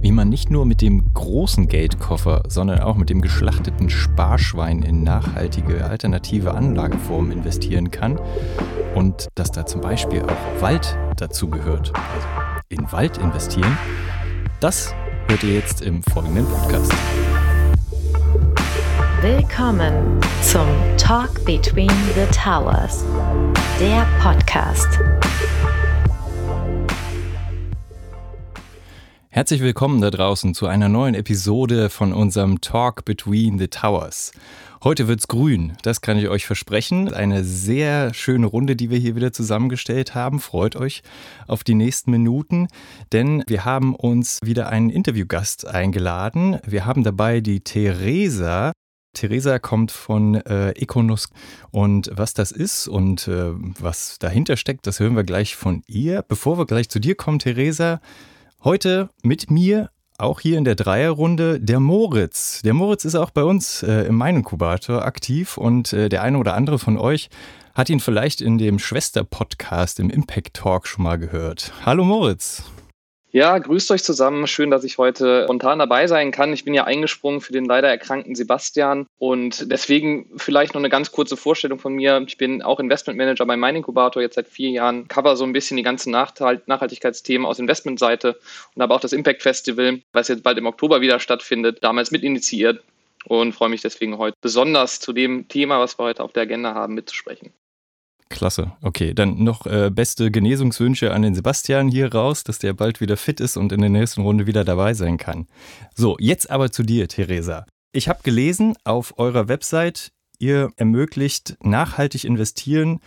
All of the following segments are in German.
wie man nicht nur mit dem großen Geldkoffer, sondern auch mit dem geschlachteten Sparschwein in nachhaltige alternative Anlageformen investieren kann und dass da zum Beispiel auch Wald dazu gehört. Also in Wald investieren, das hört ihr jetzt im folgenden Podcast. Willkommen zum Talk Between the Towers, der Podcast. Herzlich willkommen da draußen zu einer neuen Episode von unserem Talk Between the Towers. Heute wird's grün, das kann ich euch versprechen. Eine sehr schöne Runde, die wir hier wieder zusammengestellt haben. Freut euch auf die nächsten Minuten, denn wir haben uns wieder einen Interviewgast eingeladen. Wir haben dabei die Theresa. Theresa kommt von äh, Econus und was das ist und äh, was dahinter steckt, das hören wir gleich von ihr. Bevor wir gleich zu dir kommen, Theresa, Heute mit mir, auch hier in der Dreierrunde, der Moritz. Der Moritz ist auch bei uns äh, im Meinunkubator aktiv und äh, der eine oder andere von euch hat ihn vielleicht in dem Schwester-Podcast im Impact Talk schon mal gehört. Hallo Moritz. Ja, grüßt euch zusammen. Schön, dass ich heute spontan dabei sein kann. Ich bin ja eingesprungen für den leider erkrankten Sebastian und deswegen vielleicht noch eine ganz kurze Vorstellung von mir. Ich bin auch Investmentmanager bei Mining Incubator jetzt seit vier Jahren, cover so ein bisschen die ganzen Nachhaltigkeitsthemen aus Investmentseite und habe auch das Impact Festival, was jetzt bald im Oktober wieder stattfindet, damals mitinitiiert und freue mich deswegen heute besonders zu dem Thema, was wir heute auf der Agenda haben, mitzusprechen. Klasse. Okay, dann noch äh, beste Genesungswünsche an den Sebastian hier raus, dass der bald wieder fit ist und in der nächsten Runde wieder dabei sein kann. So, jetzt aber zu dir, Theresa. Ich habe gelesen auf eurer Website, ihr ermöglicht nachhaltig investieren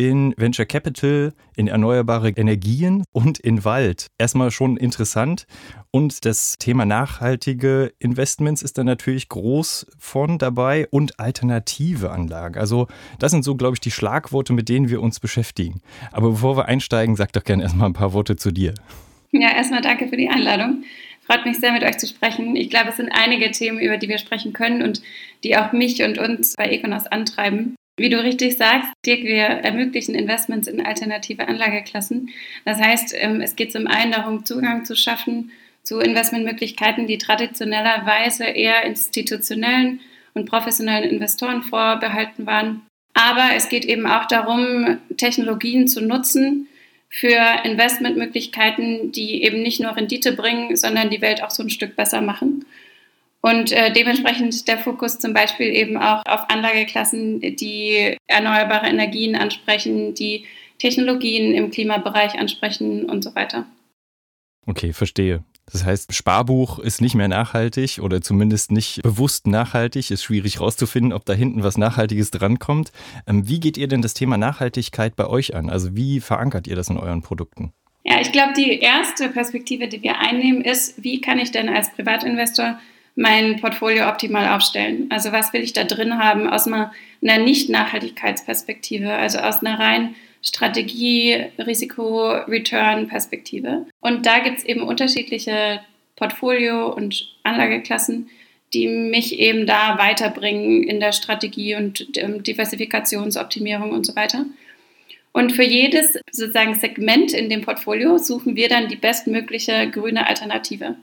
in Venture Capital, in erneuerbare Energien und in Wald. Erstmal schon interessant. Und das Thema nachhaltige Investments ist dann natürlich groß von dabei und alternative Anlagen. Also das sind so, glaube ich, die Schlagworte, mit denen wir uns beschäftigen. Aber bevor wir einsteigen, sag doch gerne erstmal ein paar Worte zu dir. Ja, erstmal danke für die Einladung. Freut mich sehr, mit euch zu sprechen. Ich glaube, es sind einige Themen, über die wir sprechen können und die auch mich und uns bei Econos antreiben. Wie du richtig sagst, Dirk, wir ermöglichen Investments in alternative Anlageklassen. Das heißt, ähm, es geht zum einen darum, Zugang zu schaffen zu Investmentmöglichkeiten, die traditionellerweise eher institutionellen und professionellen Investoren vorbehalten waren. Aber es geht eben auch darum, Technologien zu nutzen für Investmentmöglichkeiten, die eben nicht nur Rendite bringen, sondern die Welt auch so ein Stück besser machen. Und äh, dementsprechend der Fokus zum Beispiel eben auch auf Anlageklassen, die erneuerbare Energien ansprechen, die Technologien im Klimabereich ansprechen und so weiter. Okay, verstehe. Das heißt, Sparbuch ist nicht mehr nachhaltig oder zumindest nicht bewusst nachhaltig. Ist schwierig rauszufinden, ob da hinten was Nachhaltiges drankommt. Ähm, wie geht ihr denn das Thema Nachhaltigkeit bei euch an? Also wie verankert ihr das in euren Produkten? Ja, ich glaube, die erste Perspektive, die wir einnehmen, ist, wie kann ich denn als Privatinvestor mein Portfolio optimal aufstellen. Also was will ich da drin haben aus einer, Nicht-Nachhaltigkeitsperspektive, also aus einer rein Strategie, Risiko, Return-Perspektive. Und da gibt es eben unterschiedliche Portfolio- und Anlageklassen, die mich eben da weiterbringen in der Strategie und ähm, Diversifikationsoptimierung und so weiter. Und für jedes sozusagen Segment in dem Portfolio suchen wir dann die bestmögliche grüne Alternative.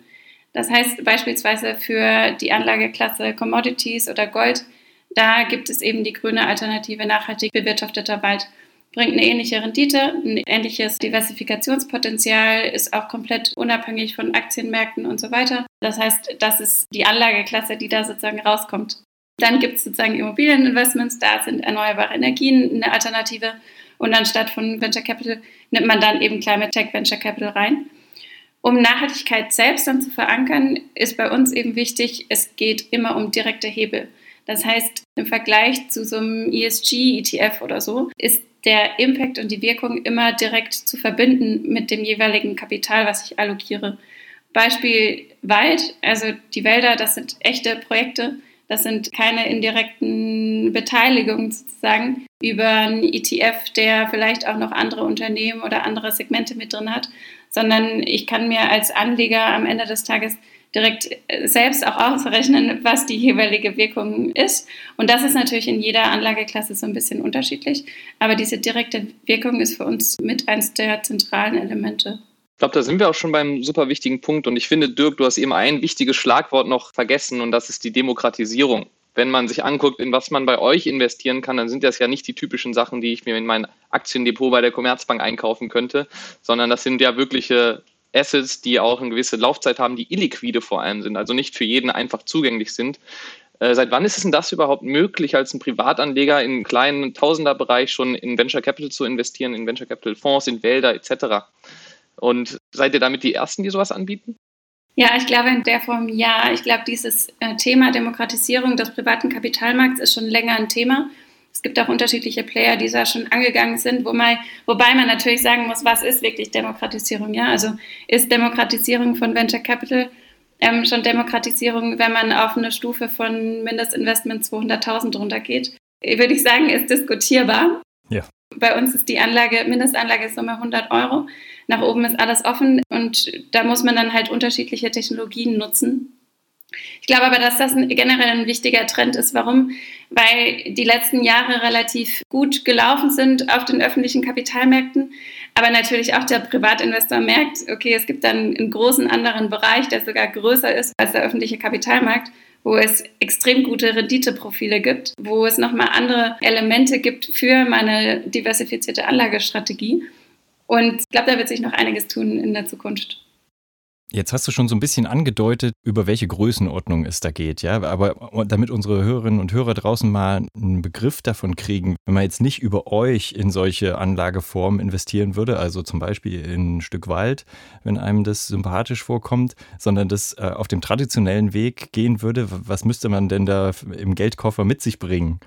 Das heißt beispielsweise für die Anlageklasse Commodities oder Gold, da gibt es eben die grüne Alternative nachhaltig bewirtschafteter Wald. Bringt eine ähnliche Rendite, ein ähnliches Diversifikationspotenzial, ist auch komplett unabhängig von Aktienmärkten und so weiter. Das heißt, das ist die Anlageklasse, die da sozusagen rauskommt. Dann gibt es sozusagen Immobilieninvestments, da sind erneuerbare Energien eine Alternative. Und anstatt von Venture Capital nimmt man dann eben Climate Tech Venture Capital rein. Um Nachhaltigkeit selbst dann zu verankern, ist bei uns eben wichtig, es geht immer um direkte Hebel. Das heißt, im Vergleich zu so einem ESG-ETF oder so, ist der Impact und die Wirkung immer direkt zu verbinden mit dem jeweiligen Kapital, was ich allokiere. Beispiel Wald, also die Wälder, das sind echte Projekte, das sind keine indirekten Beteiligungen sozusagen über einen ETF, der vielleicht auch noch andere Unternehmen oder andere Segmente mit drin hat, sondern ich kann mir als Anleger am Ende des Tages direkt äh, selbst auch ausrechnen, was die jeweilige Wirkung ist. Und das ist natürlich in jeder Anlageklasse so ein bisschen unterschiedlich. Aber diese direkte Wirkung ist für uns mit eines der zentralen Elemente. Ich glaube, da sind wir auch schon beim super wichtigen Punkt. Und ich finde, Dirk, du hast eben ein wichtiges Schlagwort noch vergessen und das ist die Demokratisierung. Wenn man sich anguckt, in was man bei euch investieren kann, dann sind das ja nicht die typischen Sachen, die ich mir in mein Aktiendepot bei der Commerzbank einkaufen könnte, sondern das sind ja wirkliche Assets, die auch eine gewisse Laufzeit haben, die illiquide vor allem sind, also nicht für jeden einfach zugänglich sind. Äh, seit wann ist es denn das überhaupt möglich, als ein Privatanleger in kleinen Tausenderbereich schon in Venture Capital zu investieren, in Venture Capital Fonds, in Wälder etc.? Und seid ihr damit die Ersten, die sowas anbieten? Ja, ich glaube in der Form ja. Ich glaube, dieses äh, Thema Demokratisierung des privaten Kapitalmarkts ist schon länger ein Thema. Es gibt auch unterschiedliche Player, die da schon angegangen sind, wo man, wobei man natürlich sagen muss, was ist wirklich Demokratisierung? Ja, also ist Demokratisierung von Venture Capital ähm, schon Demokratisierung, wenn man auf eine Stufe von Mindestinvestment 200.000 drunter geht? Würde ich sagen, ist diskutierbar. Ja. Bei uns ist die Anlage, Mindestanlage ist immer 100 Euro. Nach oben ist alles offen und da muss man dann halt unterschiedliche Technologien nutzen. Ich glaube aber, dass das ein, generell ein wichtiger Trend ist. Warum? Weil die letzten Jahre relativ gut gelaufen sind auf den öffentlichen Kapitalmärkten, aber natürlich auch der Privatinvestor merkt, okay, es gibt dann einen großen anderen Bereich, der sogar größer ist als der öffentliche Kapitalmarkt wo es extrem gute Renditeprofile gibt, wo es nochmal andere Elemente gibt für meine diversifizierte Anlagestrategie. Und ich glaube, da wird sich noch einiges tun in der Zukunft. Jetzt hast du schon so ein bisschen angedeutet, über welche Größenordnung es da geht, ja. Aber damit unsere Hörerinnen und Hörer draußen mal einen Begriff davon kriegen, wenn man jetzt nicht über euch in solche Anlageformen investieren würde, also zum Beispiel in ein Stück Wald, wenn einem das sympathisch vorkommt, sondern das äh, auf dem traditionellen Weg gehen würde, was müsste man denn da im Geldkoffer mit sich bringen?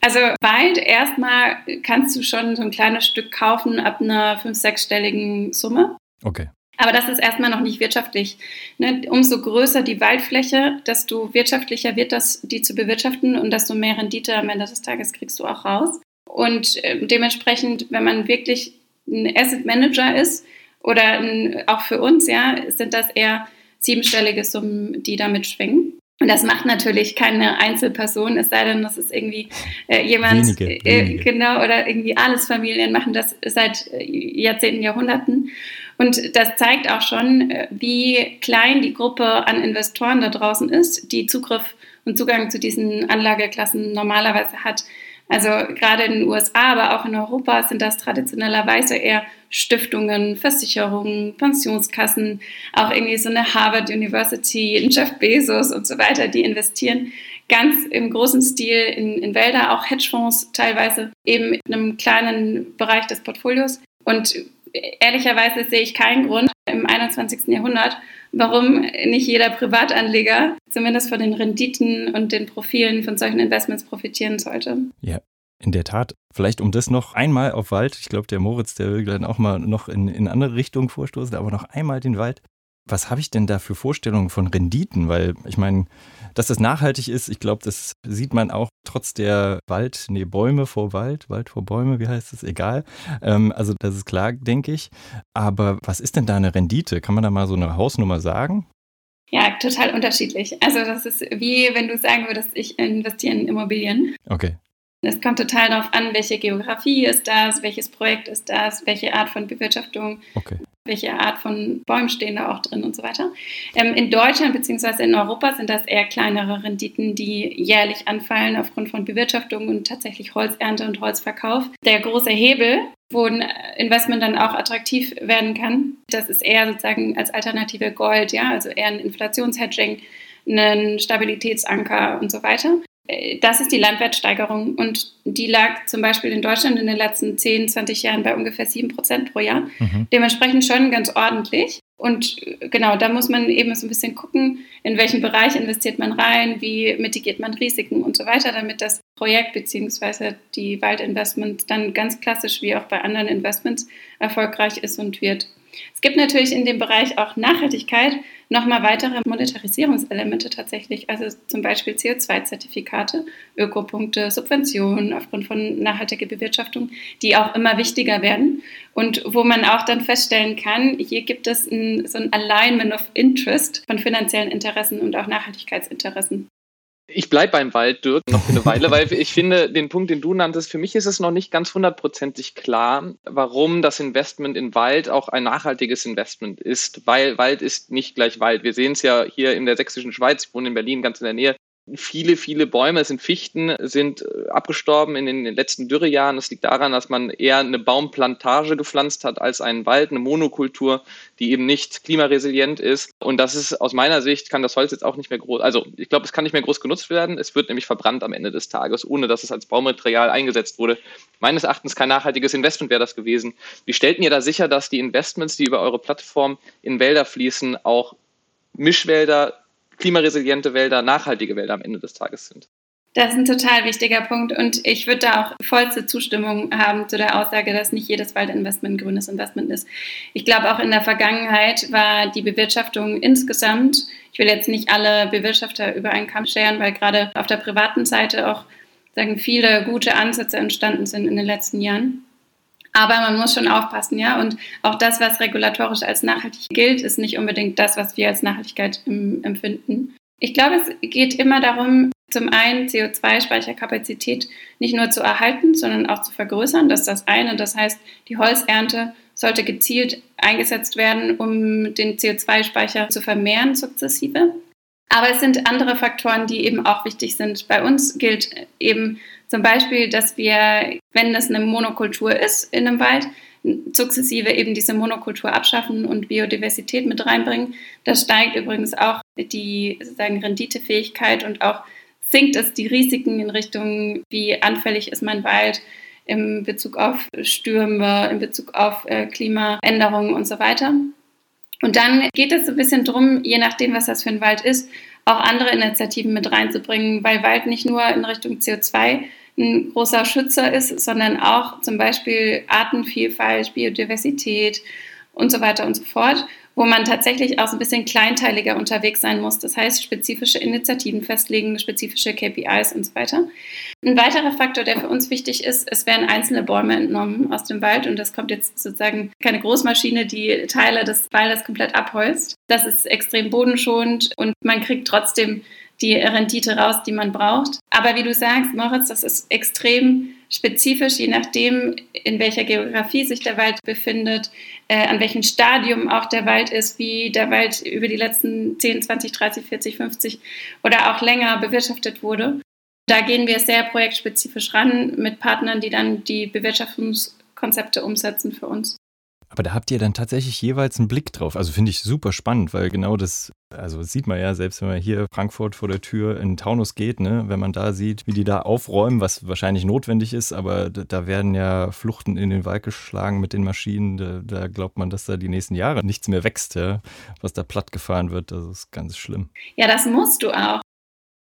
Also Wald erstmal kannst du schon so ein kleines Stück kaufen ab einer fünf-, sechsstelligen Summe. Okay. Aber das ist erstmal noch nicht wirtschaftlich. Ne? Umso größer die Waldfläche, desto wirtschaftlicher wird das, die zu bewirtschaften und desto mehr Rendite am Ende des Tages kriegst du auch raus. Und äh, dementsprechend, wenn man wirklich ein Asset Manager ist oder ein, auch für uns, ja, sind das eher siebenstellige Summen, die damit schwingen. Und das macht natürlich keine Einzelperson, es sei denn, das ist irgendwie äh, jemand, wenige, äh, wenige. genau, oder irgendwie alles Familien machen das seit äh, Jahrzehnten, Jahrhunderten. Und das zeigt auch schon, äh, wie klein die Gruppe an Investoren da draußen ist, die Zugriff und Zugang zu diesen Anlageklassen normalerweise hat. Also gerade in den USA, aber auch in Europa sind das traditionellerweise eher Stiftungen, Versicherungen, Pensionskassen, auch irgendwie so eine Harvard University, ein Jeff Bezos und so weiter, die investieren ganz im großen Stil in, in Wälder, auch Hedgefonds teilweise eben in einem kleinen Bereich des Portfolios. Und ehrlicherweise sehe ich keinen Grund im 21. Jahrhundert, warum nicht jeder Privatanleger zumindest von den Renditen und den Profilen von solchen Investments profitieren sollte. Ja. In der Tat, vielleicht um das noch einmal auf Wald, ich glaube, der Moritz, der will dann auch mal noch in, in andere Richtungen vorstoßen, aber noch einmal den Wald. Was habe ich denn da für Vorstellungen von Renditen? Weil ich meine, dass das nachhaltig ist, ich glaube, das sieht man auch trotz der Wald, nee, Bäume vor Wald, Wald vor Bäume, wie heißt es, egal. Ähm, also das ist klar, denke ich. Aber was ist denn da eine Rendite? Kann man da mal so eine Hausnummer sagen? Ja, total unterschiedlich. Also das ist wie wenn du sagen würdest, ich investiere in Immobilien. Okay. Es kommt total darauf an, welche Geografie ist das, welches Projekt ist das, welche Art von Bewirtschaftung, okay. Welche Art von Bäumen stehen da auch drin und so weiter. Ähm, in Deutschland bzw. in Europa sind das eher kleinere Renditen, die jährlich anfallen aufgrund von Bewirtschaftung und tatsächlich Holzernte und Holzverkauf. Der große Hebel, wo ein Investment dann auch attraktiv werden kann, das ist eher sozusagen als Alternative Gold, ja, also eher ein Inflationshedging, einen Stabilitätsanker und so weiter. Äh, das ist die Landwertsteigerung und die lag zum Beispiel in Deutschland in den letzten 10, 20 Jahren bei ungefähr 7 Prozent pro Jahr. Mhm. Dementsprechend schon ganz ordentlich. Und äh, genau, da muss man eben so ein bisschen gucken, in welchen Bereich investiert man rein, wie mitigiert man Risiken und so weiter, damit das Projekt bzw. die Waldinvestment dann ganz klassisch wie auch bei anderen Investments erfolgreich ist und wird. Es gibt natürlich in dem Bereich auch Nachhaltigkeit nochmal weitere Monetarisierungselemente tatsächlich, also zum Beispiel CO2-Zertifikate, Ökopunkte, Subventionen aufgrund von nachhaltiger Bewirtschaftung, die auch immer wichtiger werden und wo man auch dann feststellen kann, hier gibt es ein, so ein Alignment of Interest von finanziellen Interessen und auch Nachhaltigkeitsinteressen. Ich bleibe beim Wald, Dirk, noch für eine Weile, weil ich finde, den Punkt, den du nanntest, für mich ist es noch nicht ganz hundertprozentig klar, warum das Investment in Wald auch ein nachhaltiges Investment ist, weil Wald ist nicht gleich Wald. Wir sehen es ja hier in der sächsischen Schweiz, ich wohne in Berlin, ganz in der Nähe. Viele, viele Bäume, es sind Fichten, sind äh, abgestorben in den letzten Dürrejahren. Das liegt daran, dass man eher eine Baumplantage gepflanzt hat als einen Wald, eine Monokultur, die eben nicht klimaresilient ist. Und das ist aus meiner Sicht, kann das Holz jetzt auch nicht mehr groß, also ich glaube, es kann nicht mehr groß genutzt werden. Es wird nämlich verbrannt am Ende des Tages, ohne dass es als Baumaterial eingesetzt wurde. Meines Erachtens kein nachhaltiges Investment wäre das gewesen. Wie stellten ihr da sicher, dass die Investments, die über eure Plattform in Wälder fließen, auch Mischwälder klimaresiliente Wälder nachhaltige Wälder am Ende des Tages sind. Das ist ein total wichtiger Punkt und ich würde da auch vollste Zustimmung haben zu der Aussage, dass nicht jedes Waldinvestment ein grünes Investment ist. Ich glaube, auch in der Vergangenheit war die Bewirtschaftung insgesamt, ich will jetzt nicht alle Bewirtschafter über einen Kamm scheren, weil gerade auf der privaten Seite auch sagen, viele gute Ansätze entstanden sind in den letzten Jahren. Aber man muss schon aufpassen, ja. Und auch das, was regulatorisch als nachhaltig gilt, ist nicht unbedingt das, was wir als Nachhaltigkeit empfinden. Ich glaube, es geht immer darum, zum einen CO2-Speicherkapazität nicht nur zu erhalten, sondern auch zu vergrößern. Das ist das eine. Das heißt, die Holzernte sollte gezielt eingesetzt werden, um den CO2-Speicher zu vermehren sukzessive. Aber es sind andere Faktoren, die eben auch wichtig sind. Bei uns gilt eben zum Beispiel, dass wir, wenn es eine Monokultur ist in einem Wald, sukzessive eben diese Monokultur abschaffen und Biodiversität mit reinbringen. Das steigt übrigens auch die sozusagen Renditefähigkeit und auch sinkt es die Risiken in Richtung, wie anfällig ist mein Wald in Bezug auf Stürme, in Bezug auf äh, Klimaänderungen und so weiter. Und dann geht es ein bisschen drum, je nachdem, was das für ein Wald ist, auch andere Initiativen mit reinzubringen, weil Wald nicht nur in Richtung CO2 ein großer Schützer ist, sondern auch zum Beispiel Artenvielfalt, Biodiversität und so weiter und so fort wo man tatsächlich auch so ein bisschen kleinteiliger unterwegs sein muss. Das heißt, spezifische Initiativen festlegen, spezifische KPIs und so weiter. Ein weiterer Faktor, der für uns wichtig ist, es werden einzelne Bäume entnommen aus dem Wald und das kommt jetzt sozusagen keine Großmaschine, die Teile des Waldes komplett abholzt. Das ist extrem bodenschonend und man kriegt trotzdem die Rendite raus, die man braucht. Aber wie du sagst, Moritz, das ist extrem spezifisch, je nachdem, in welcher Geografie sich der Wald befindet, äh, an welchem Stadium auch der Wald ist, wie der Wald über die letzten 10, 20, 30, 40, 50 oder auch länger bewirtschaftet wurde. Da gehen wir sehr projektspezifisch ran mit Partnern, die dann die Bewirtschaftungskonzepte umsetzen für uns. Aber da habt ihr dann tatsächlich jeweils einen Blick drauf. Also finde ich super spannend, weil genau das, also das sieht man ja, selbst wenn man hier Frankfurt vor der Tür in Taunus geht, ne, wenn man da sieht, wie die da aufräumen, was wahrscheinlich notwendig ist, aber da werden ja Fluchten in den Wald geschlagen mit den Maschinen. Da, da glaubt man, dass da die nächsten Jahre nichts mehr wächst, ja, was da platt gefahren wird. Das ist ganz schlimm. Ja, das musst du auch.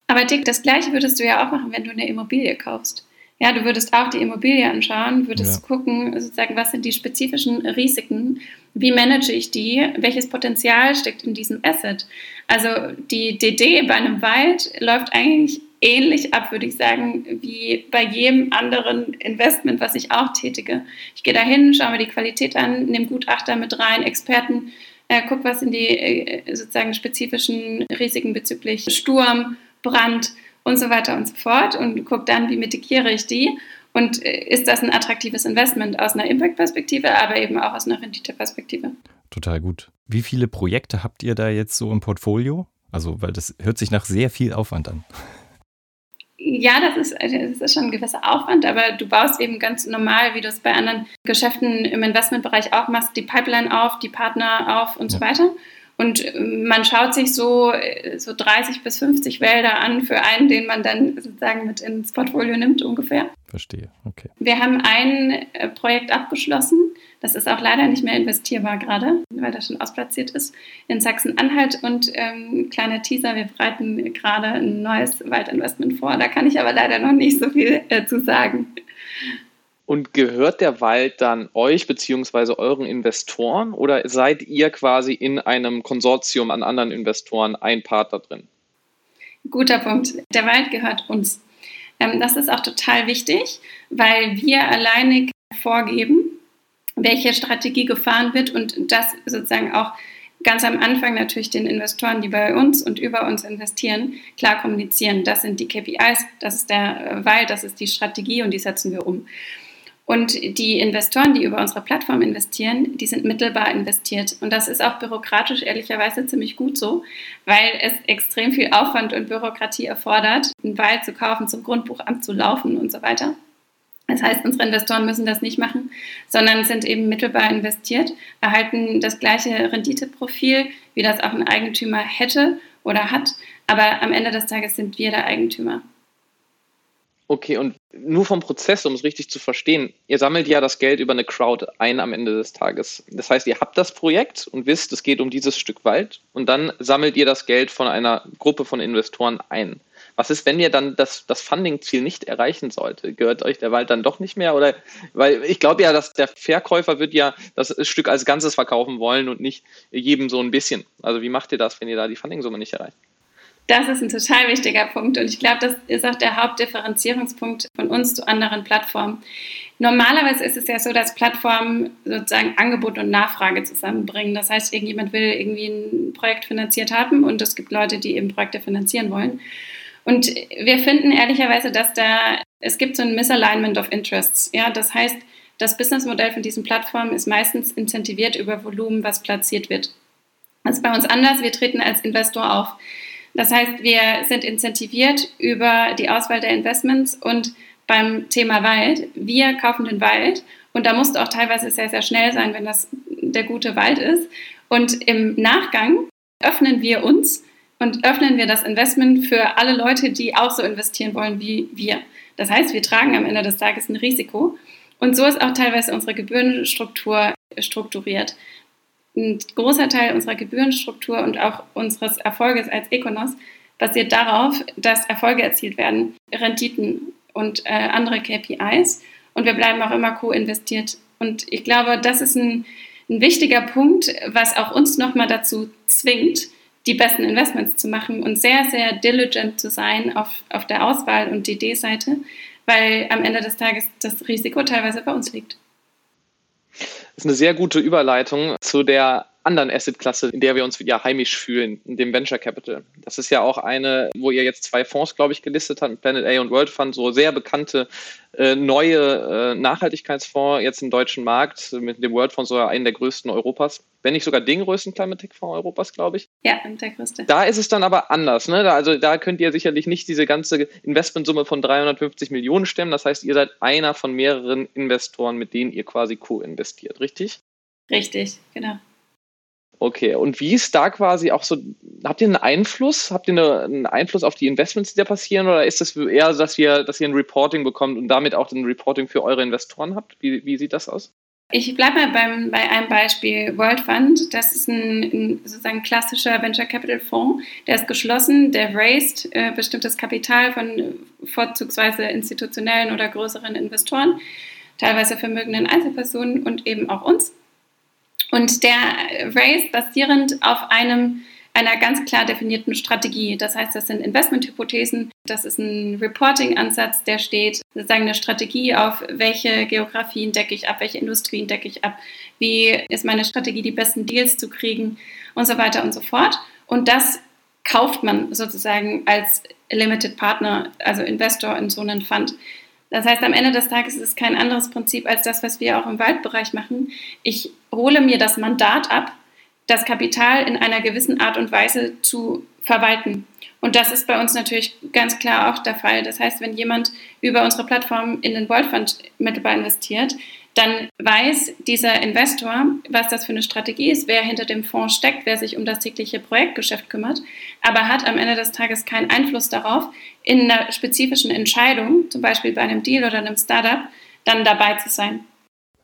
Aber Dick, das Gleiche würdest du ja auch machen, wenn du eine Immobilie kaufst. Ja, du würdest auch die Immobilie anschauen, würdest ja. gucken, sozusagen, was sind die spezifischen Risiken, wie manage ich die, welches Potenzial steckt in diesem Asset. Also die DD bei einem Wald läuft eigentlich ähnlich ab, würde ich sagen, wie bei jedem anderen Investment, was ich auch tätige. Ich gehe dahin, schaue mir die Qualität an, nehme Gutachter mit rein, Experten, äh, gucke, was sind die äh, sozusagen spezifischen Risiken bezüglich Sturm, Brand, und so weiter und so fort und gucke dann, wie mitigiere ich die und äh, ist das ein attraktives Investment aus einer Impact-Perspektive, aber eben auch aus einer Rendite-Perspektive. Total gut. Wie viele Projekte habt ihr da jetzt so im Portfolio? Also, weil das hört sich nach sehr viel Aufwand an. Ja, das ist, das ist schon ein gewisser Aufwand, aber du baust eben ganz normal, wie du es bei anderen Geschäften im Investmentbereich auch machst, die Pipeline auf, die Partner auf und ja. so weiter. Und man schaut sich so, so 30 bis 50 Wälder an für einen, den man dann sozusagen mit ins Portfolio nimmt ungefähr. Verstehe, okay. Wir haben ein äh, Projekt abgeschlossen. Das ist auch leider nicht mehr investierbar gerade, weil das schon ausplatziert ist, in Sachsen-Anhalt. Und ähm, kleiner Teaser, wir bereiten gerade ein neues Waldinvestment vor. Da kann ich aber leider noch nicht so viel äh, zu sagen. Und gehört der Wald dann euch bzw. euren Investoren oder seid ihr quasi in einem Konsortium an anderen Investoren ein Partner drin? Guter Punkt. Der Wald gehört uns. Ähm, das ist auch total wichtig, weil wir alleinig vorgeben, welche Strategie gefahren wird und das sozusagen auch ganz am Anfang natürlich den Investoren, die bei uns und über uns investieren, klar kommunizieren. Das sind die KPIs, das ist der Weil, das ist die Strategie und die setzen wir um. Und die Investoren, die über unsere Plattform investieren, die sind mittelbar investiert. Und das ist auch bürokratisch ehrlicherweise ziemlich gut so, weil es extrem viel Aufwand und Bürokratie erfordert, einen Wald zu kaufen, zum Grundbuchamt zu laufen und so weiter. Das heißt, unsere Investoren müssen das nicht machen, sondern sind eben mittelbar investiert, erhalten das gleiche Renditeprofil, wie das auch ein Eigentümer hätte oder hat. Aber am Ende des Tages sind wir der Eigentümer. Okay, und nur vom Prozess, um es richtig zu verstehen, ihr sammelt ja das Geld über eine Crowd ein am Ende des Tages. Das heißt, ihr habt das Projekt und wisst, es geht um dieses Stück Wald und dann sammelt ihr das Geld von einer Gruppe von Investoren ein. Was ist, wenn ihr dann das, das Funding-Ziel nicht erreichen sollte? Gehört euch der Wald dann doch nicht mehr? Oder weil ich glaube ja, dass der Verkäufer wird ja das Stück als Ganzes verkaufen wollen und nicht jedem so ein bisschen. Also wie macht ihr das, wenn ihr da die Funding-Summe nicht erreicht? Das ist ein total wichtiger Punkt und ich glaube, das ist auch der Hauptdifferenzierungspunkt von uns zu anderen Plattformen. Normalerweise ist es ja so, dass Plattformen sozusagen Angebot und Nachfrage zusammenbringen. Das heißt, irgendjemand will irgendwie ein Projekt finanziert haben und es gibt Leute, die eben Projekte finanzieren wollen. Und wir finden ehrlicherweise, dass da, es gibt so ein Misalignment of Interests. Ja, das heißt, das Businessmodell von diesen Plattformen ist meistens incentiviert über Volumen, was platziert wird. Das ist bei uns anders. Wir treten als Investor auf. Das heißt, wir sind incentiviert über die Auswahl der Investments und beim Thema Wald, wir kaufen den Wald und da musst du auch teilweise sehr, sehr schnell sein, wenn das der gute Wald ist. Und im Nachgang öffnen wir uns und öffnen wir das Investment für alle Leute, die auch so investieren wollen wie wir. Das heißt, wir tragen am Ende des Tages ein Risiko. Und so ist auch teilweise unsere Gebührenstruktur strukturiert ein großer Teil unserer Gebührenstruktur und auch unseres Erfolges als Econos basiert darauf, dass Erfolge erzielt werden, Renditen und äh, andere KPIs. Und wir bleiben auch immer co-investiert. Und ich glaube, das ist ein, ein wichtiger Punkt, was auch uns nochmal dazu zwingt, die besten Investments zu machen und sehr, sehr diligent zu sein auf, auf der Auswahl- und DD-Seite, weil am Ende des Tages das Risiko teilweise bei uns liegt ist eine sehr gute Überleitung zu der anderen Assetklasse, in der wir uns ja heimisch fühlen, in dem Venture Capital. Das ist ja auch eine, wo ihr jetzt zwei Fonds, glaube ich, gelistet habt, Planet A und World Fund, so sehr bekannte äh, neue äh, Nachhaltigkeitsfonds jetzt im deutschen Markt, mit dem World Fund sogar einen der größten Europas wenn nicht sogar den größten Climate Tech Fonds Europas, glaube ich. Ja, der größte. Da ist es dann aber anders. Ne? Da, also da könnt ihr sicherlich nicht diese ganze Investmentsumme von 350 Millionen stemmen. Das heißt, ihr seid einer von mehreren Investoren, mit denen ihr quasi co-investiert, richtig? Richtig, genau. Okay, und wie ist da quasi auch so, habt ihr einen Einfluss? Habt ihr eine, einen Einfluss auf die Investments, die da passieren? Oder ist es eher, dass, wir, dass ihr ein Reporting bekommt und damit auch ein Reporting für eure Investoren habt? Wie, wie sieht das aus? Ich bleibe mal beim, bei einem Beispiel World Fund. Das ist ein, ein sozusagen klassischer Venture Capital Fonds. Der ist geschlossen, der raised äh, bestimmtes Kapital von vorzugsweise institutionellen oder größeren Investoren, teilweise vermögenden Einzelpersonen und eben auch uns. Und der Race basierend auf einem, einer ganz klar definierten Strategie. Das heißt, das sind Investmenthypothesen, das ist ein Reporting-Ansatz, der steht, sozusagen eine Strategie auf, welche Geografien decke ich ab, welche Industrien decke ich ab, wie ist meine Strategie, die besten Deals zu kriegen und so weiter und so fort. Und das kauft man sozusagen als Limited Partner, also Investor in so einen Fund. Das heißt, am Ende des Tages ist es kein anderes Prinzip als das, was wir auch im Waldbereich machen. Ich hole mir das Mandat ab, das Kapital in einer gewissen Art und Weise zu verwalten. Und das ist bei uns natürlich ganz klar auch der Fall. Das heißt, wenn jemand über unsere Plattform in den World Fund mittelbar investiert, dann weiß dieser Investor, was das für eine Strategie ist, wer hinter dem Fonds steckt, wer sich um das tägliche Projektgeschäft kümmert, aber hat am Ende des Tages keinen Einfluss darauf, in einer spezifischen Entscheidung, zum Beispiel bei einem Deal oder einem Startup, dann dabei zu sein.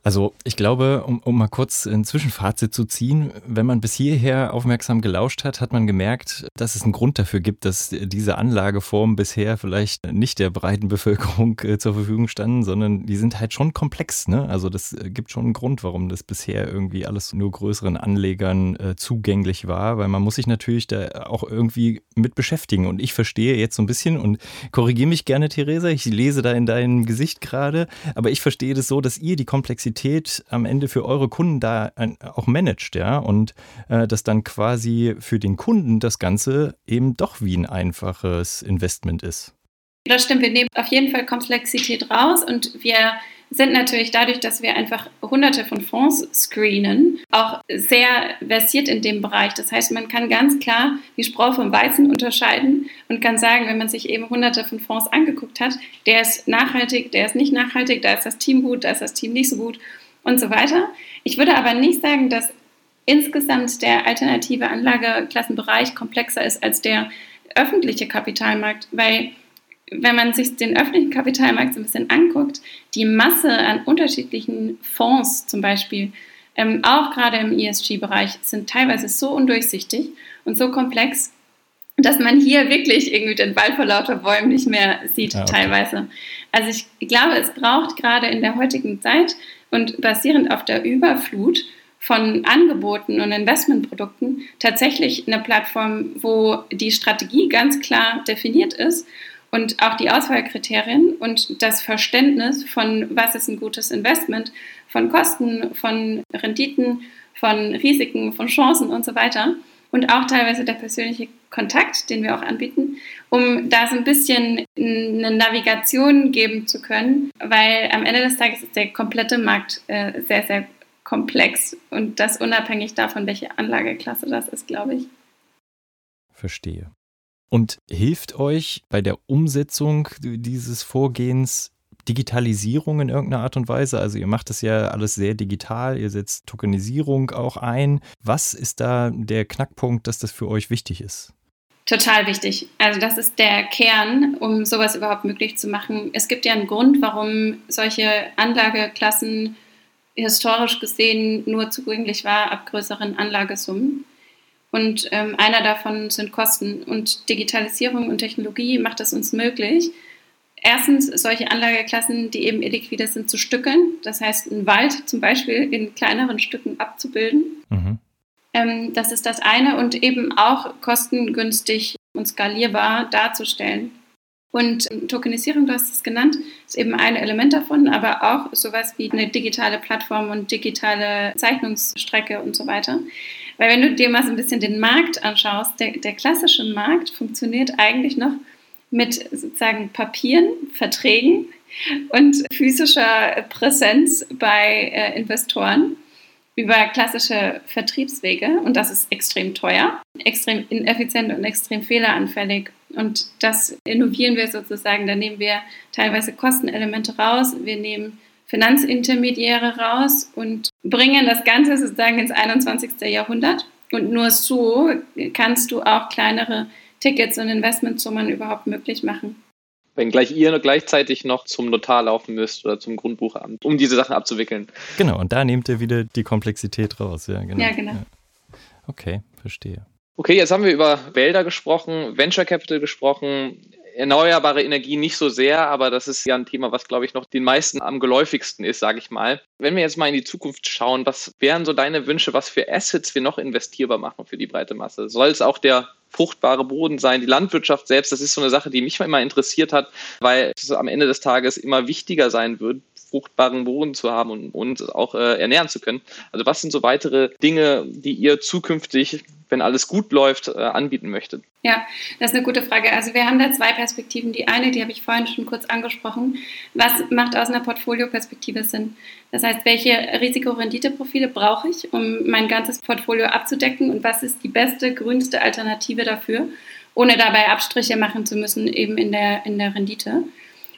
Also ich glaube, um, um mal kurz ein Zwischenfazit zu ziehen, wenn man bis hierher aufmerksam gelauscht hat, hat man gemerkt, dass es einen Grund dafür gibt, dass diese Anlageformen bisher vielleicht nicht der breiten Bevölkerung äh, zur Verfügung standen, sondern die sind halt schon komplex. Ne? Also das äh, gibt schon einen Grund, warum das bisher irgendwie alles nur größeren Anlegern äh, zugänglich war, weil man muss sich natürlich da auch irgendwie mit beschäftigen. Und ich verstehe jetzt so ein bisschen und korrigiere mich gerne, Theresa, ich lese da in deinem Gesicht gerade, aber ich verstehe das so, dass ihr die Komplexität Komplexität am Ende für eure Kunden da auch managt, ja, und äh, dass dann quasi für den Kunden das Ganze eben doch wie ein einfaches Investment ist. Das stimmt, wir nehmen auf jeden Fall Komplexität raus und wir sind natürlich dadurch, dass wir einfach hunderte von Fonds screenen, auch sehr versiert in dem Bereich. Das heißt, man kann ganz klar die Spreu vom Weizen unterscheiden und kann sagen, wenn man sich eben hunderte von Fonds angeguckt hat, der ist nachhaltig, der ist nicht nachhaltig, da ist das Team gut, da ist das Team nicht so gut und so weiter. Ich würde aber nicht sagen, dass insgesamt der alternative Anlageklassenbereich komplexer ist als der öffentliche Kapitalmarkt, weil wenn man sich den öffentlichen Kapitalmarkt so ein bisschen anguckt, die Masse an unterschiedlichen Fonds zum Beispiel, ähm, auch gerade im ESG-Bereich, sind teilweise so undurchsichtig und so komplex, dass man hier wirklich irgendwie den Ball vor lauter Bäumen nicht mehr sieht, ja, okay. teilweise. Also ich glaube, es braucht gerade in der heutigen Zeit und basierend auf der Überflut von Angeboten und Investmentprodukten tatsächlich eine Plattform, wo die Strategie ganz klar definiert ist und auch die Auswahlkriterien und das Verständnis von, was ist ein gutes Investment, von Kosten, von Renditen, von Risiken, von Chancen und so weiter. Und auch teilweise der persönliche Kontakt, den wir auch anbieten, um da so ein bisschen eine Navigation geben zu können, weil am Ende des Tages ist der komplette Markt äh, sehr, sehr komplex und das unabhängig davon, welche Anlageklasse das ist, glaube ich. Verstehe. Und hilft euch bei der Umsetzung dieses Vorgehens Digitalisierung in irgendeiner Art und Weise? Also ihr macht das ja alles sehr digital, ihr setzt Tokenisierung auch ein. Was ist da der Knackpunkt, dass das für euch wichtig ist? Total wichtig. Also das ist der Kern, um sowas überhaupt möglich zu machen. Es gibt ja einen Grund, warum solche Anlageklassen historisch gesehen nur zugänglich war ab größeren Anlagesummen. Und ähm, einer davon sind Kosten. Und Digitalisierung und Technologie macht es uns möglich, erstens solche Anlageklassen, die eben illiquide sind, zu stückeln. Das heißt, einen Wald zum Beispiel in kleineren Stücken abzubilden. Mhm. Ähm, das ist das eine. Und eben auch kostengünstig und skalierbar darzustellen. Und Tokenisierung, du hast es genannt, ist eben ein Element davon, aber auch sowas wie eine digitale Plattform und digitale Zeichnungsstrecke und so weiter. Weil wenn du dir mal so ein bisschen den Markt anschaust, der, der klassische Markt funktioniert eigentlich noch mit sozusagen Papieren, Verträgen und physischer Präsenz bei äh, Investoren über klassische Vertriebswege und das ist extrem teuer, extrem ineffizient und extrem fehleranfällig. Und das innovieren wir sozusagen. Da nehmen wir teilweise Kostenelemente raus, wir nehmen Finanzintermediäre raus und bringen das Ganze sozusagen ins 21. Jahrhundert. Und nur so kannst du auch kleinere Tickets und Investmentsummen überhaupt möglich machen wenngleich ihr gleichzeitig noch zum Notar laufen müsst oder zum Grundbuchamt, um diese Sachen abzuwickeln. Genau, und da nehmt ihr wieder die Komplexität raus. Ja, genau. Ja, genau. Ja. Okay, verstehe. Okay, jetzt haben wir über Wälder gesprochen, Venture Capital gesprochen, erneuerbare Energie nicht so sehr, aber das ist ja ein Thema, was, glaube ich, noch den meisten am geläufigsten ist, sage ich mal. Wenn wir jetzt mal in die Zukunft schauen, was wären so deine Wünsche, was für Assets wir noch investierbar machen für die breite Masse? Soll es auch der fruchtbare Boden sein, die Landwirtschaft selbst, das ist so eine Sache, die mich immer interessiert hat, weil es am Ende des Tages immer wichtiger sein wird, fruchtbaren Boden zu haben und uns auch äh, ernähren zu können. Also was sind so weitere Dinge, die ihr zukünftig wenn alles gut läuft, äh, anbieten möchtet? Ja, das ist eine gute Frage. Also wir haben da zwei Perspektiven. Die eine, die habe ich vorhin schon kurz angesprochen. Was macht aus einer Portfolioperspektive Sinn? Das heißt, welche Risikorenditeprofile brauche ich, um mein ganzes Portfolio abzudecken und was ist die beste, grünste Alternative dafür, ohne dabei Abstriche machen zu müssen, eben in der, in der Rendite?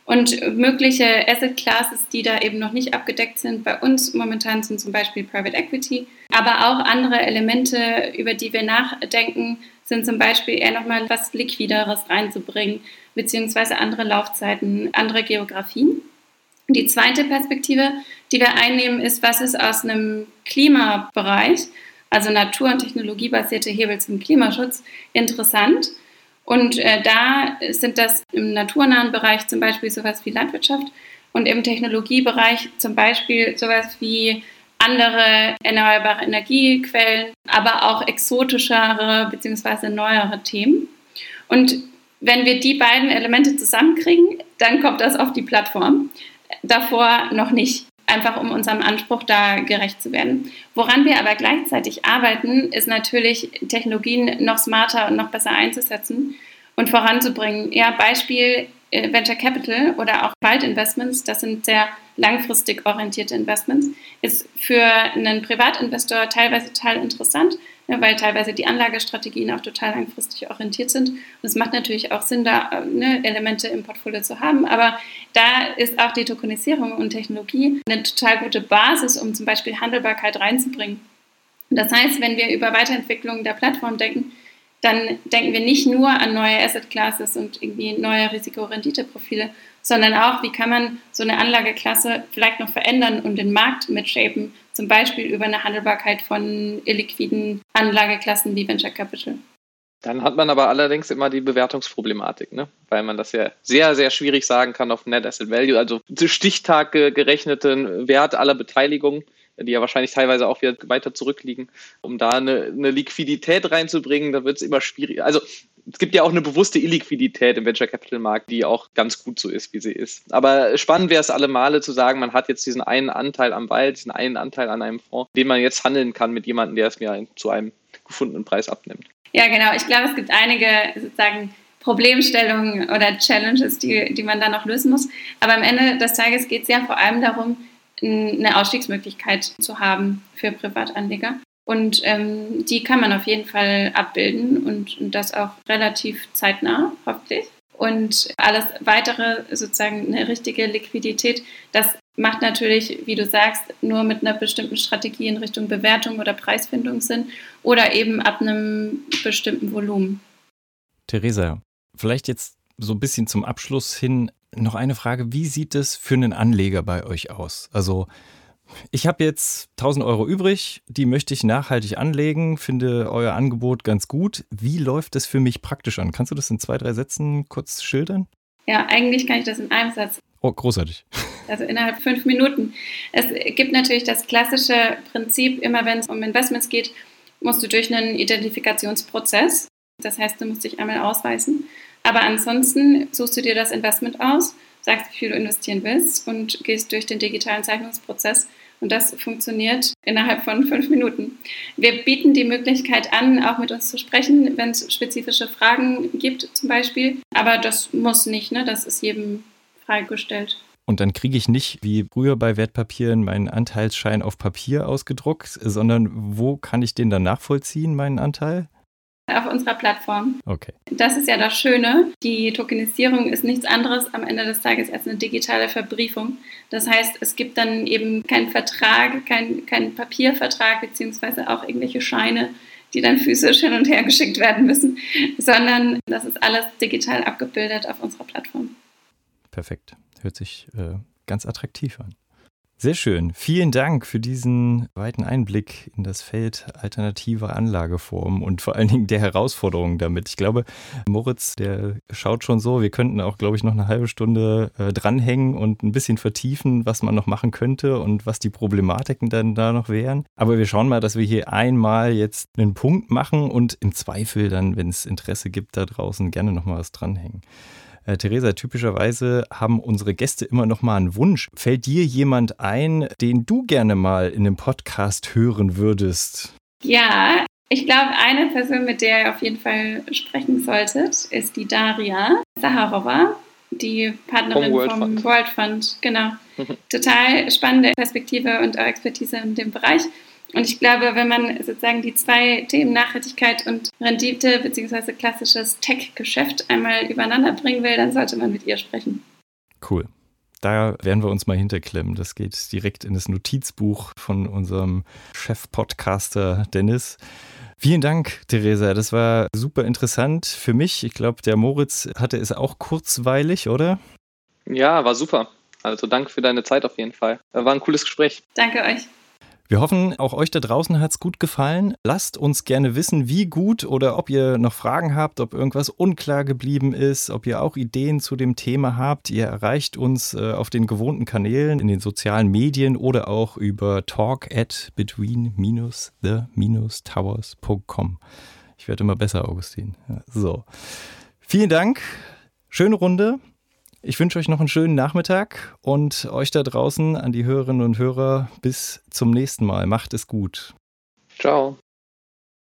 Und mögliche Asset Classes, die da eben noch nicht abgedeckt sind, bei uns momentan sind zum Beispiel Private Equity, aber auch andere Elemente, über die wir nachdenken, sind zum Beispiel eher nochmal was Liquideres reinzubringen, beziehungsweise andere Laufzeiten, andere Geografien. Die zweite Perspektive, die wir einnehmen, ist, was ist aus einem Klimabereich, also natur- und technologiebasierte Hebel zum Klimaschutz, interessant und äh, da sind das im naturnahen Bereich zum Beispiel sowas wie Landwirtschaft und im Technologiebereich zum Beispiel sowas wie andere erneuerbare Energiequellen, aber auch exotischere bzw. neuere Themen. Und wenn wir die beiden Elemente zusammenkriegen, dann kommt das auf die Plattform. Davor noch nicht. Einfach um unserem Anspruch da gerecht zu werden. Woran wir aber gleichzeitig arbeiten, ist natürlich Technologien noch smarter und noch besser einzusetzen und voranzubringen. Ja, Beispiel äh, Venture Capital oder auch Waldinvestments, das sind sehr langfristig orientierte Investments, ist für einen Privatinvestor teilweise total interessant, ne, weil teilweise die Anlagestrategien auch total langfristig orientiert sind. Und es macht natürlich auch Sinn, da ne, Elemente im Portfolio zu haben. Aber da ist auch die Tokenisierung und Technologie eine total gute Basis, um zum Beispiel Handelbarkeit reinzubringen. Das heißt, wenn wir über Weiterentwicklung der Plattform denken, dann denken wir nicht nur an neue Asset Classes und irgendwie neue Risikorenditeprofile, sondern auch, wie kann man so eine Anlageklasse vielleicht noch verändern und den Markt mitshapen, zum Beispiel über eine Handelbarkeit von illiquiden Anlageklassen wie Venture Capital. Dann hat man aber allerdings immer die Bewertungsproblematik, ne? weil man das ja sehr, sehr schwierig sagen kann auf Net Asset Value, also Stichtag gerechneten Wert aller Beteiligungen die ja wahrscheinlich teilweise auch wieder weiter zurückliegen, um da eine, eine Liquidität reinzubringen, da wird es immer schwierig. Also es gibt ja auch eine bewusste Illiquidität im Venture Capital Markt, die auch ganz gut so ist, wie sie ist. Aber spannend wäre es alle Male zu sagen, man hat jetzt diesen einen Anteil am Wald, diesen einen Anteil an einem Fonds, den man jetzt handeln kann mit jemandem, der es mir zu einem gefundenen Preis abnimmt. Ja, genau. Ich glaube, es gibt einige sozusagen Problemstellungen oder Challenges, die, die man da noch lösen muss. Aber am Ende des Tages geht es ja vor allem darum, eine Ausstiegsmöglichkeit zu haben für Privatanleger. Und ähm, die kann man auf jeden Fall abbilden und, und das auch relativ zeitnah, hoffentlich. Und alles weitere, sozusagen eine richtige Liquidität, das macht natürlich, wie du sagst, nur mit einer bestimmten Strategie in Richtung Bewertung oder Preisfindung Sinn oder eben ab einem bestimmten Volumen. Theresa, vielleicht jetzt so ein bisschen zum Abschluss hin noch eine Frage, wie sieht es für einen Anleger bei euch aus? Also ich habe jetzt 1000 Euro übrig, die möchte ich nachhaltig anlegen, finde euer Angebot ganz gut. Wie läuft es für mich praktisch an? Kannst du das in zwei, drei Sätzen kurz schildern? Ja, eigentlich kann ich das in einem Satz. Oh, großartig. Also innerhalb fünf Minuten. Es gibt natürlich das klassische Prinzip, immer wenn es um Investments geht, musst du durch einen Identifikationsprozess. Das heißt, du musst dich einmal ausweisen. Aber ansonsten suchst du dir das Investment aus, sagst, wie viel du investieren willst und gehst durch den digitalen Zeichnungsprozess. Und das funktioniert innerhalb von fünf Minuten. Wir bieten die Möglichkeit an, auch mit uns zu sprechen, wenn es spezifische Fragen gibt, zum Beispiel. Aber das muss nicht, ne? das ist jedem freigestellt. Und dann kriege ich nicht wie früher bei Wertpapieren meinen Anteilsschein auf Papier ausgedruckt, sondern wo kann ich den dann nachvollziehen, meinen Anteil? Auf unserer Plattform. Okay. Das ist ja das Schöne. Die Tokenisierung ist nichts anderes am Ende des Tages als eine digitale Verbriefung. Das heißt, es gibt dann eben keinen Vertrag, keinen kein Papiervertrag, beziehungsweise auch irgendwelche Scheine, die dann physisch hin und her geschickt werden müssen, sondern das ist alles digital abgebildet auf unserer Plattform. Perfekt. Hört sich äh, ganz attraktiv an. Sehr schön. Vielen Dank für diesen weiten Einblick in das Feld alternativer Anlageformen und vor allen Dingen der Herausforderungen damit. Ich glaube, Moritz, der schaut schon so, wir könnten auch, glaube ich, noch eine halbe Stunde äh, dranhängen und ein bisschen vertiefen, was man noch machen könnte und was die Problematiken dann da noch wären. Aber wir schauen mal, dass wir hier einmal jetzt einen Punkt machen und im Zweifel dann, wenn es Interesse gibt da draußen, gerne noch mal was dranhängen. Äh, Theresa, typischerweise haben unsere Gäste immer noch mal einen Wunsch. Fällt dir jemand ein, den du gerne mal in einem Podcast hören würdest? Ja, ich glaube, eine Person, mit der ihr auf jeden Fall sprechen solltet, ist die Daria Saharova, die Partnerin vom World, vom Fund. World Fund. Genau. Total spannende Perspektive und auch Expertise in dem Bereich. Und ich glaube, wenn man sozusagen die zwei Themen Nachhaltigkeit und Rendite bzw. klassisches Tech-Geschäft einmal übereinander bringen will, dann sollte man mit ihr sprechen. Cool. Da werden wir uns mal hinterklemmen. Das geht direkt in das Notizbuch von unserem Chef-Podcaster Dennis. Vielen Dank, Theresa. Das war super interessant für mich. Ich glaube, der Moritz hatte es auch kurzweilig, oder? Ja, war super. Also danke für deine Zeit auf jeden Fall. War ein cooles Gespräch. Danke euch. Wir hoffen, auch euch da draußen hat es gut gefallen. Lasst uns gerne wissen, wie gut oder ob ihr noch Fragen habt, ob irgendwas unklar geblieben ist, ob ihr auch Ideen zu dem Thema habt. Ihr erreicht uns äh, auf den gewohnten Kanälen, in den sozialen Medien oder auch über talk at between-the-towers.com. Ich werde immer besser, Augustin. Ja, so. Vielen Dank. Schöne Runde. Ich wünsche euch noch einen schönen Nachmittag und euch da draußen an die Hörerinnen und Hörer bis zum nächsten Mal. Macht es gut. Ciao.